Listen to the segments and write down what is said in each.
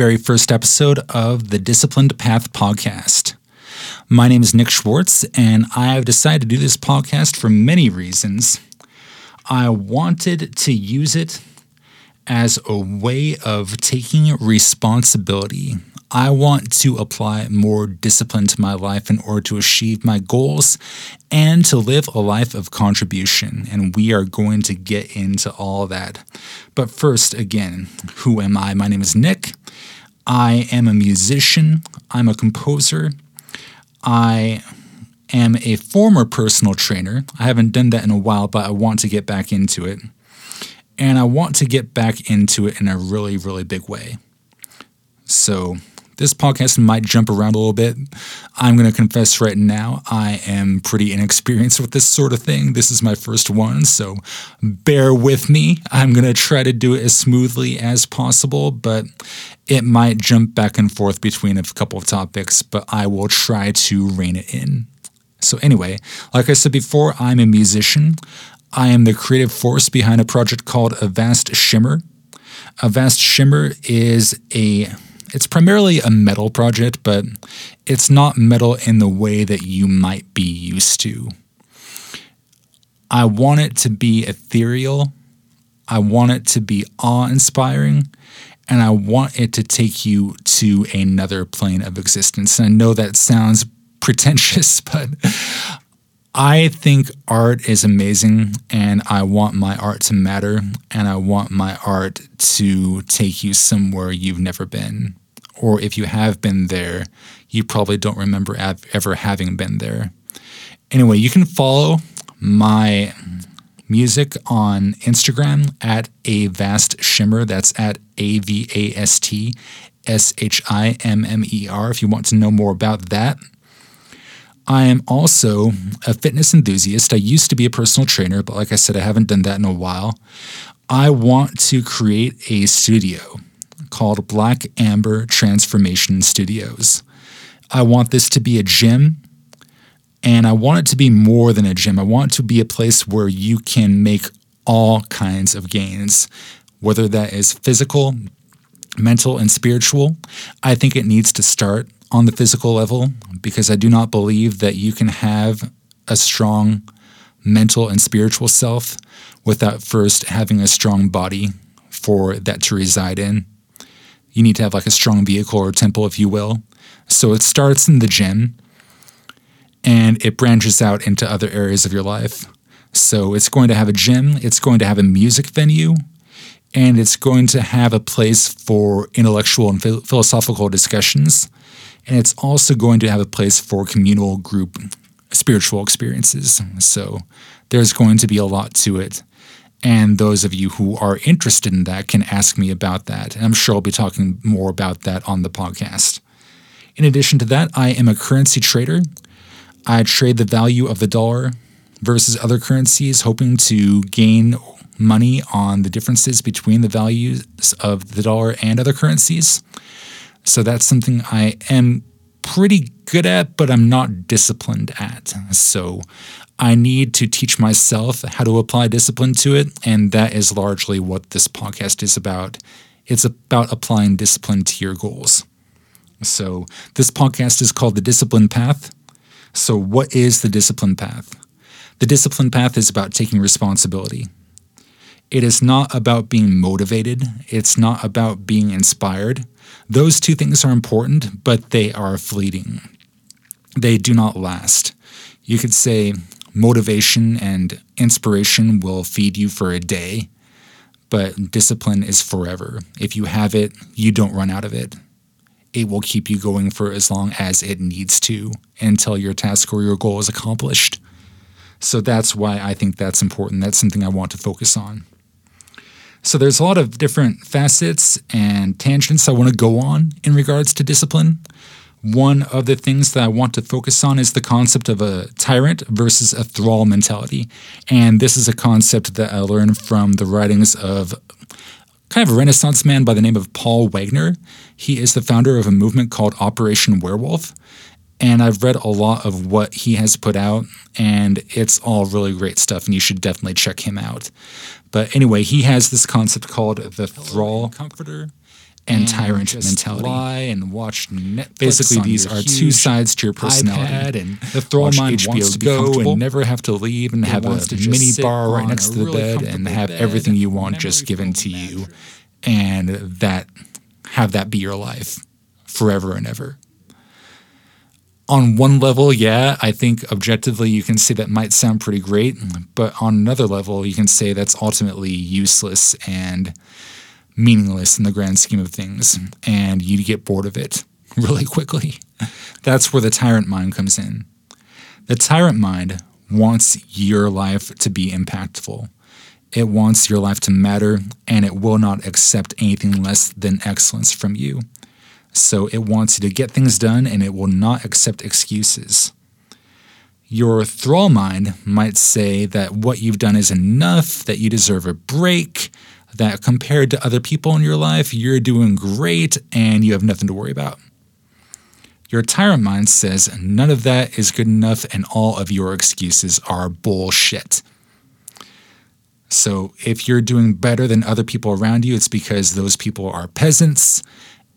very first episode of the Disciplined Path podcast. My name is Nick Schwartz, and I have decided to do this podcast for many reasons. I wanted to use it as a way of taking responsibility I want to apply more discipline to my life in order to achieve my goals and to live a life of contribution. And we are going to get into all that. But first, again, who am I? My name is Nick. I am a musician, I'm a composer. I am a former personal trainer. I haven't done that in a while, but I want to get back into it. And I want to get back into it in a really, really big way. So, this podcast might jump around a little bit. I'm going to confess right now, I am pretty inexperienced with this sort of thing. This is my first one, so bear with me. I'm going to try to do it as smoothly as possible, but it might jump back and forth between a couple of topics, but I will try to rein it in. So, anyway, like I said before, I'm a musician. I am the creative force behind a project called A Vast Shimmer. A Vast Shimmer is a it's primarily a metal project, but it's not metal in the way that you might be used to. I want it to be ethereal. I want it to be awe inspiring. And I want it to take you to another plane of existence. And I know that sounds pretentious, but I think art is amazing and I want my art to matter and I want my art to take you somewhere you've never been or if you have been there, you probably don't remember ever having been there. Anyway, you can follow my music on Instagram at a vast shimmer. That's at a v a s t s h i m m e r. If you want to know more about that. I am also a fitness enthusiast. I used to be a personal trainer, but like I said, I haven't done that in a while. I want to create a studio called Black Amber Transformation Studios. I want this to be a gym and I want it to be more than a gym. I want it to be a place where you can make all kinds of gains, whether that is physical, mental, and spiritual. I think it needs to start on the physical level because I do not believe that you can have a strong mental and spiritual self without first having a strong body for that to reside in you need to have like a strong vehicle or temple, if you will. So it starts in the gym and it branches out into other areas of your life. So it's going to have a gym, it's going to have a music venue, and it's going to have a place for intellectual and philosophical discussions. And it's also going to have a place for communal group spiritual experiences. So there's going to be a lot to it. And those of you who are interested in that can ask me about that. And I'm sure I'll be talking more about that on the podcast. In addition to that, I am a currency trader. I trade the value of the dollar versus other currencies, hoping to gain money on the differences between the values of the dollar and other currencies. So that's something I am pretty good at, but I'm not disciplined at. So I need to teach myself how to apply discipline to it. And that is largely what this podcast is about. It's about applying discipline to your goals. So, this podcast is called The Discipline Path. So, what is the discipline path? The discipline path is about taking responsibility. It is not about being motivated, it's not about being inspired. Those two things are important, but they are fleeting. They do not last. You could say, motivation and inspiration will feed you for a day, but discipline is forever. If you have it, you don't run out of it. It will keep you going for as long as it needs to until your task or your goal is accomplished. So that's why I think that's important. That's something I want to focus on. So there's a lot of different facets and tangents I want to go on in regards to discipline. One of the things that I want to focus on is the concept of a tyrant versus a thrall mentality. And this is a concept that I learned from the writings of kind of a renaissance man by the name of Paul Waggener. He is the founder of a movement called Operation Werewolf. And I've read a lot of what he has put out, and it's all really great stuff, and you should definitely check him out. But anyway, he has this concept called the Thrall Comforter and, tyrant mentality. lie and watch Netflix. Basically, these are two sides to your personality. and the thrall mind wants to go and never have to leave and It have a mini bar right next to the really bed and have bed everything you want just given to you, and that have that be your life forever and ever. On one level, yeah, I think objectively you can say that might sound pretty great, but on another level, you can say that's ultimately useless and meaningless in the grand scheme of things, and you get bored of it really quickly. That's where the tyrant mind comes in. The tyrant mind wants your life to be impactful. It wants your life to matter, and it will not accept anything less than excellence from you. So it wants you to get things done, and it will not accept excuses. Your thrall mind might say that what you've done is enough, that you deserve a break, that compared to other people in your life, you're doing great and you have nothing to worry about. Your tyrant mind says none of that is good enough and all of your excuses are bullshit. So if you're doing better than other people around you, it's because those people are peasants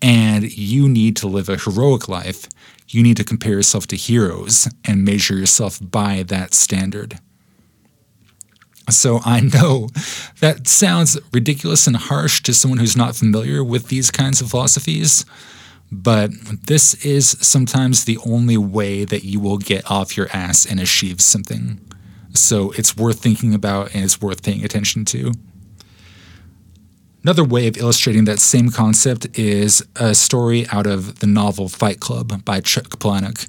and you need to live a heroic life. You need to compare yourself to heroes and measure yourself by that standard. So I know that sounds ridiculous and harsh to someone who's not familiar with these kinds of philosophies, but this is sometimes the only way that you will get off your ass and achieve something. So it's worth thinking about and it's worth paying attention to. Another way of illustrating that same concept is a story out of the novel Fight Club by Chuck Palahniuk.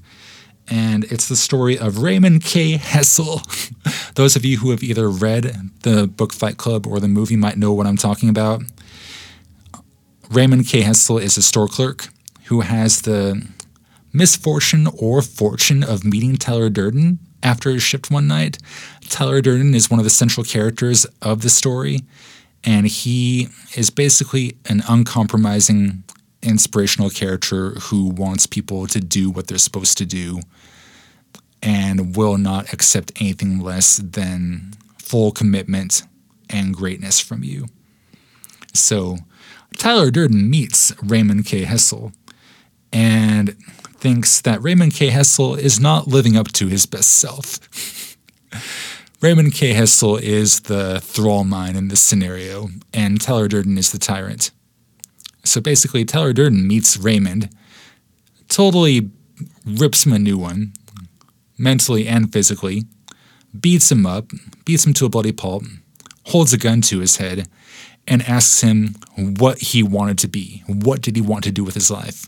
And it's the story of Raymond K. Hessel. Those of you who have either read the book Fight Club or the movie might know what I'm talking about. Raymond K. Hessel is a store clerk who has the misfortune or fortune of meeting Tyler Durden after his shift one night. Tyler Durden is one of the central characters of the story, and he is basically an uncompromising, inspirational character who wants people to do what they're supposed to do and will not accept anything less than full commitment and greatness from you. So, Tyler Durden meets Raymond K. Hessel and thinks that Raymond K. Hessel is not living up to his best self. Raymond K. Hessel is the thrall mine in this scenario, and Tyler Durden is the tyrant. So basically, Tyler Durden meets Raymond, totally rips him a new one, mentally and physically, beats him up, beats him to a bloody pulp, holds a gun to his head, and asks him what he wanted to be. What did he want to do with his life?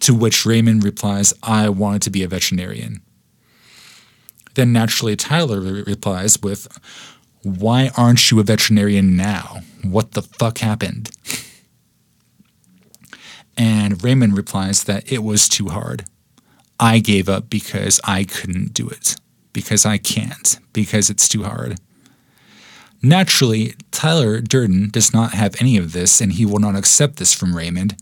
To which Raymond replies, I wanted to be a veterinarian. Then naturally, Tyler re- replies with, Why aren't you a veterinarian now? What the fuck happened? And Raymond replies that it was too hard. I gave up because I couldn't do it, because I can't, because it's too hard. Naturally, Tyler Durden does not have any of this, and he will not accept this from Raymond.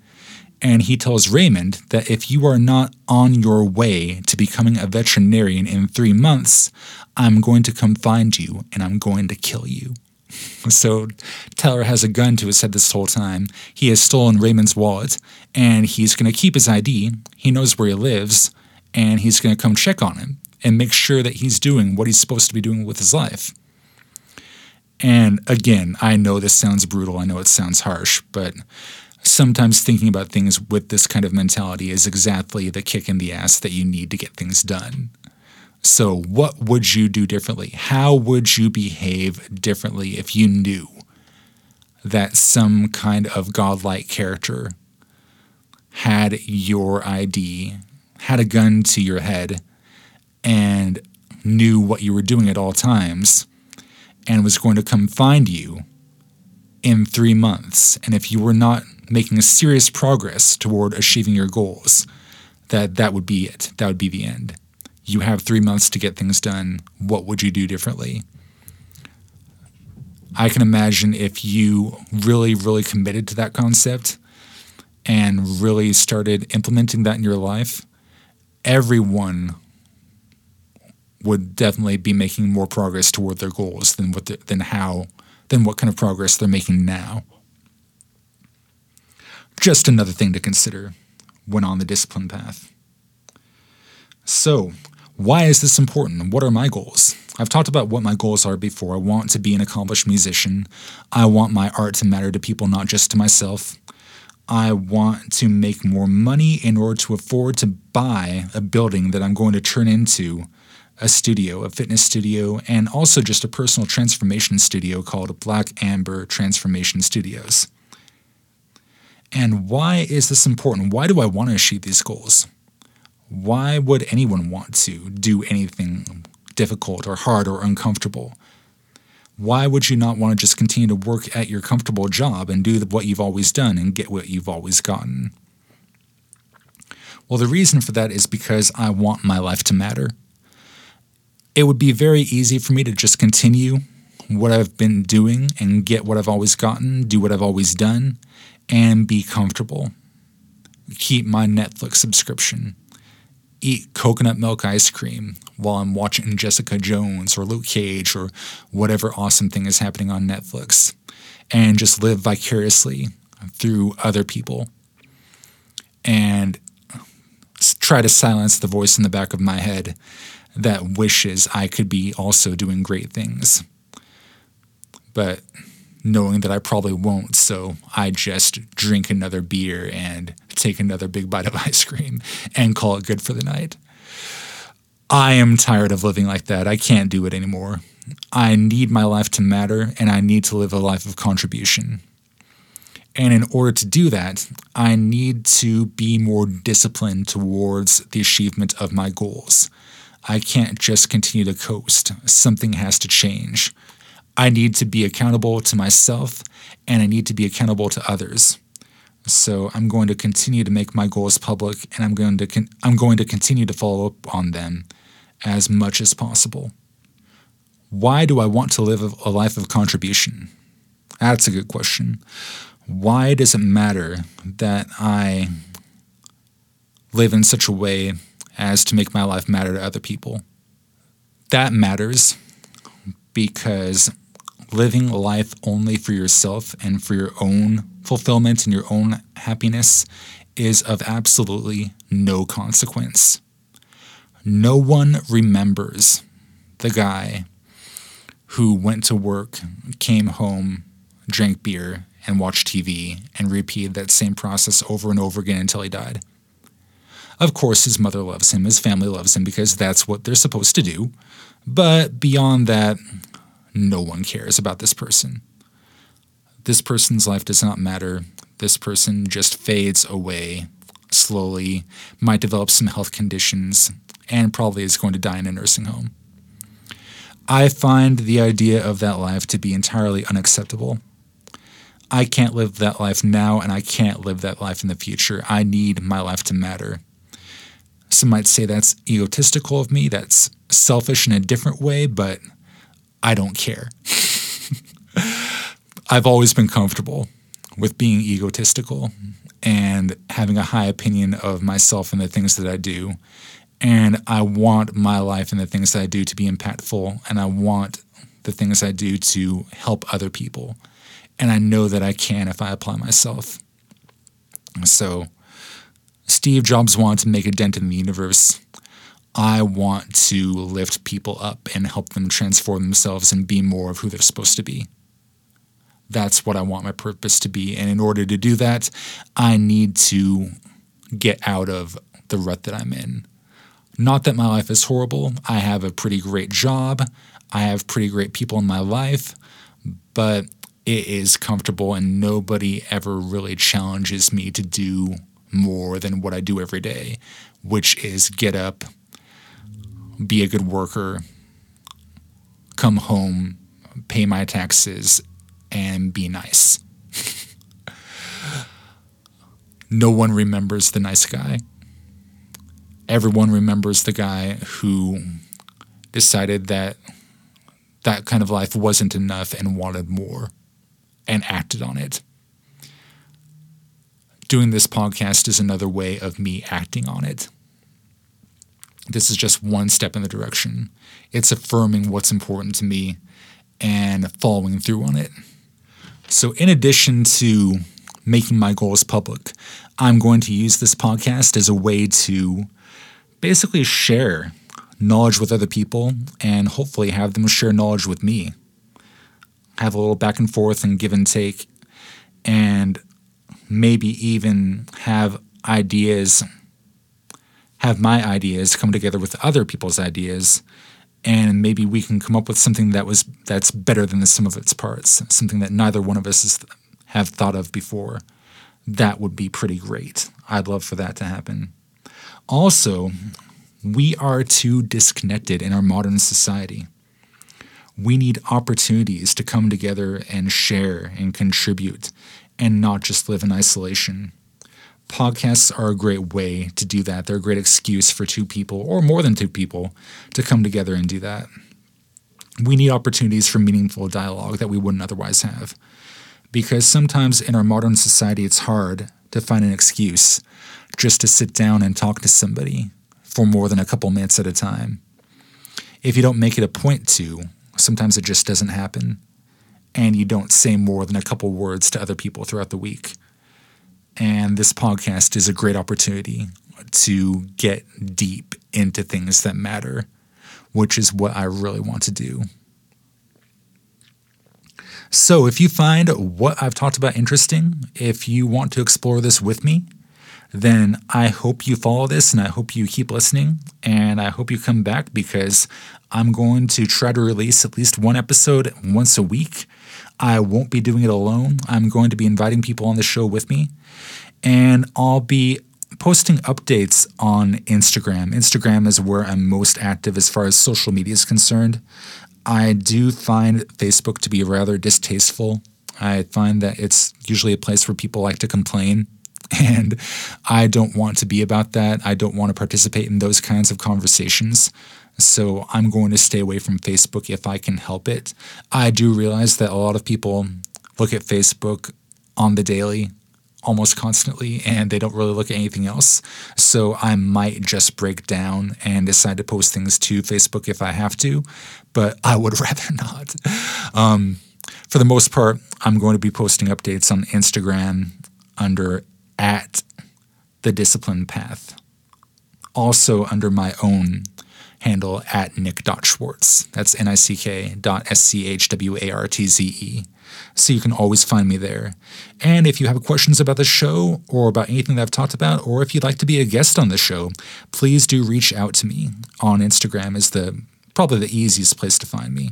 And he tells Raymond that if you are not on your way to becoming a veterinarian in three months, I'm going to come find you and I'm going to kill you. So Tyler has a gun to his head this whole time. He has stolen Raymond's wallet and he's going to keep his ID. He knows where he lives and he's going to come check on him and make sure that he's doing what he's supposed to be doing with his life. And again, I know this sounds brutal. I know it sounds harsh, but sometimes thinking about things with this kind of mentality is exactly the kick in the ass that you need to get things done. So, what would you do differently? How would you behave differently if you knew that some kind of godlike character had your ID, had a gun to your head, and knew what you were doing at all times, and was going to come find you in three months? And if you were not making a serious progress toward achieving your goals, that that would be it. That would be the end. You have three months to get things done. What would you do differently? I can imagine if you really, really committed to that concept and really started implementing that in your life, everyone would definitely be making more progress toward their goals than what the, than how than what kind of progress they're making now just another thing to consider when on the discipline path. So, why is this important? What are my goals? I've talked about what my goals are before. I want to be an accomplished musician. I want my art to matter to people, not just to myself. I want to make more money in order to afford to buy a building that I'm going to turn into a studio, a fitness studio, and also just a personal transformation studio called Black Amber Transformation Studios. And why is this important? Why do I want to achieve these goals? Why would anyone want to do anything difficult or hard or uncomfortable? Why would you not want to just continue to work at your comfortable job and do what you've always done and get what you've always gotten? Well, the reason for that is because I want my life to matter. It would be very easy for me to just continue what I've been doing and get what I've always gotten, do what I've always done, and be comfortable. Keep my Netflix subscription. Eat coconut milk ice cream while I'm watching Jessica Jones or Luke Cage or whatever awesome thing is happening on Netflix. And just live vicariously through other people. And try to silence the voice in the back of my head that wishes I could be also doing great things. But knowing that I probably won't, so I just drink another beer and take another big bite of ice cream and call it good for the night. I am tired of living like that. I can't do it anymore. I need my life to matter and I need to live a life of contribution. And in order to do that, I need to be more disciplined towards the achievement of my goals. I can't just continue to coast. Something has to change. I need to be accountable to myself and I need to be accountable to others. So I'm going to continue to make my goals public and I'm going to con- I'm going to continue to follow up on them as much as possible. Why do I want to live a life of contribution? That's a good question. Why does it matter that I live in such a way as to make my life matter to other people? That matters because living life only for yourself and for your own fulfillment and your own happiness is of absolutely no consequence. No one remembers the guy who went to work, came home, drank beer, and watched TV, and repeated that same process over and over again until he died. Of course, his mother loves him, his family loves him because that's what they're supposed to do. But beyond that, no one cares about this person. This person's life does not matter. This person just fades away slowly, might develop some health conditions, and probably is going to die in a nursing home. I find the idea of that life to be entirely unacceptable. I can't live that life now, and I can't live that life in the future. I need my life to matter. Some might say that's egotistical of me, that's selfish in a different way, but I don't care. I've always been comfortable with being egotistical and having a high opinion of myself and the things that I do. And I want my life and the things that I do to be impactful. And I want the things I do to help other people. And I know that I can if I apply myself. So, Steve Jobs wanted to make a dent in the universe. I want to lift people up and help them transform themselves and be more of who they're supposed to be. That's what I want my purpose to be. And in order to do that, I need to get out of the rut that I'm in. Not that my life is horrible. I have a pretty great job. I have pretty great people in my life, but it is comfortable and nobody ever really challenges me to do more than what I do every day, which is get up, be a good worker, come home, pay my taxes, and be nice. no one remembers the nice guy. Everyone remembers the guy who decided that that kind of life wasn't enough and wanted more and acted on it. Doing this podcast is another way of me acting on it. This is just one step in the direction. It's affirming what's important to me and following through on it. So, in addition to making my goals public. I'm going to use this podcast as a way to basically share knowledge with other people and hopefully have them share knowledge with me. Have a little back and forth and give and take, and maybe even have ideas, have my ideas come together with other people's ideas, and maybe we can come up with something that was that's better than the sum of its parts, something that neither one of us has, have thought of before. That would be pretty great. I'd love for that to happen. Also, we are too disconnected in our modern society. We need opportunities to come together and share and contribute and not just live in isolation. Podcasts are a great way to do that. They're a great excuse for two people or more than two people to come together and do that. We need opportunities for meaningful dialogue that we wouldn't otherwise have. Because sometimes in our modern society, it's hard to find an excuse just to sit down and talk to somebody for more than a couple minutes at a time. If you don't make it a point to, sometimes it just doesn't happen. And you don't say more than a couple words to other people throughout the week. And this podcast is a great opportunity to get deep into things that matter, which is what I really want to do. So, if you find what I've talked about interesting, if you want to explore this with me, then I hope you follow this and I hope you keep listening and I hope you come back because I'm going to try to release at least one episode once a week. I won't be doing it alone. I'm going to be inviting people on the show with me and I'll be posting updates on Instagram. Instagram is where I'm most active as far as social media is concerned. I do find Facebook to be rather distasteful. I find that it's usually a place where people like to complain and I don't want to be about that. I don't want to participate in those kinds of conversations. So I'm going to stay away from Facebook if I can help it. I do realize that a lot of people look at Facebook on the daily almost constantly and they don't really look at anything else. So I might just break down and decide to post things to Facebook if I have to, but I would rather not. Um, for the most part, I'm going to be posting updates on Instagram under at the discipline path. Also under my own handle at nick.schwartz. That's N-I-C-K dot S-C-H-W-A-R-T-Z-E. So you can always find me there. And if you have questions about the show or about anything that I've talked about, or if you'd like to be a guest on the show, please do reach out to me on Instagram is the probably the easiest place to find me.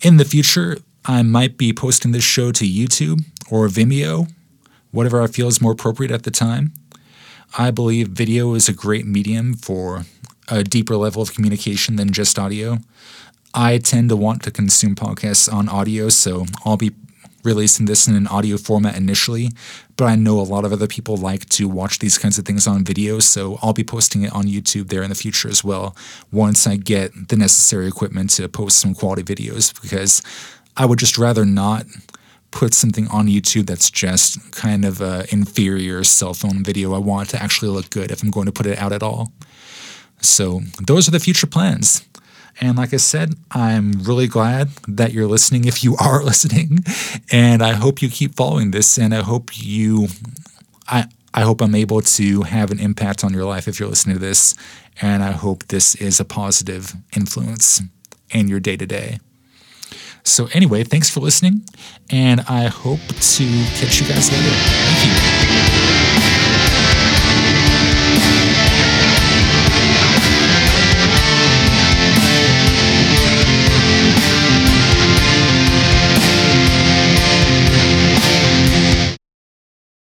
In the future, I might be posting this show to YouTube or Vimeo whatever I feel is more appropriate at the time. I believe video is a great medium for a deeper level of communication than just audio. I tend to want to consume podcasts on audio, so I'll be releasing this in an audio format initially, but I know a lot of other people like to watch these kinds of things on video, so I'll be posting it on YouTube there in the future as well once I get the necessary equipment to post some quality videos because I would just rather not put something on YouTube that's just kind of an inferior cell phone video. I want it to actually look good if I'm going to put it out at all. So those are the future plans. And like I said, I'm really glad that you're listening if you are listening. And I hope you keep following this. And I hope you, I, I hope I'm able to have an impact on your life if you're listening to this. And I hope this is a positive influence in your day to day. So, anyway, thanks for listening, and I hope to catch you guys later. Thank you.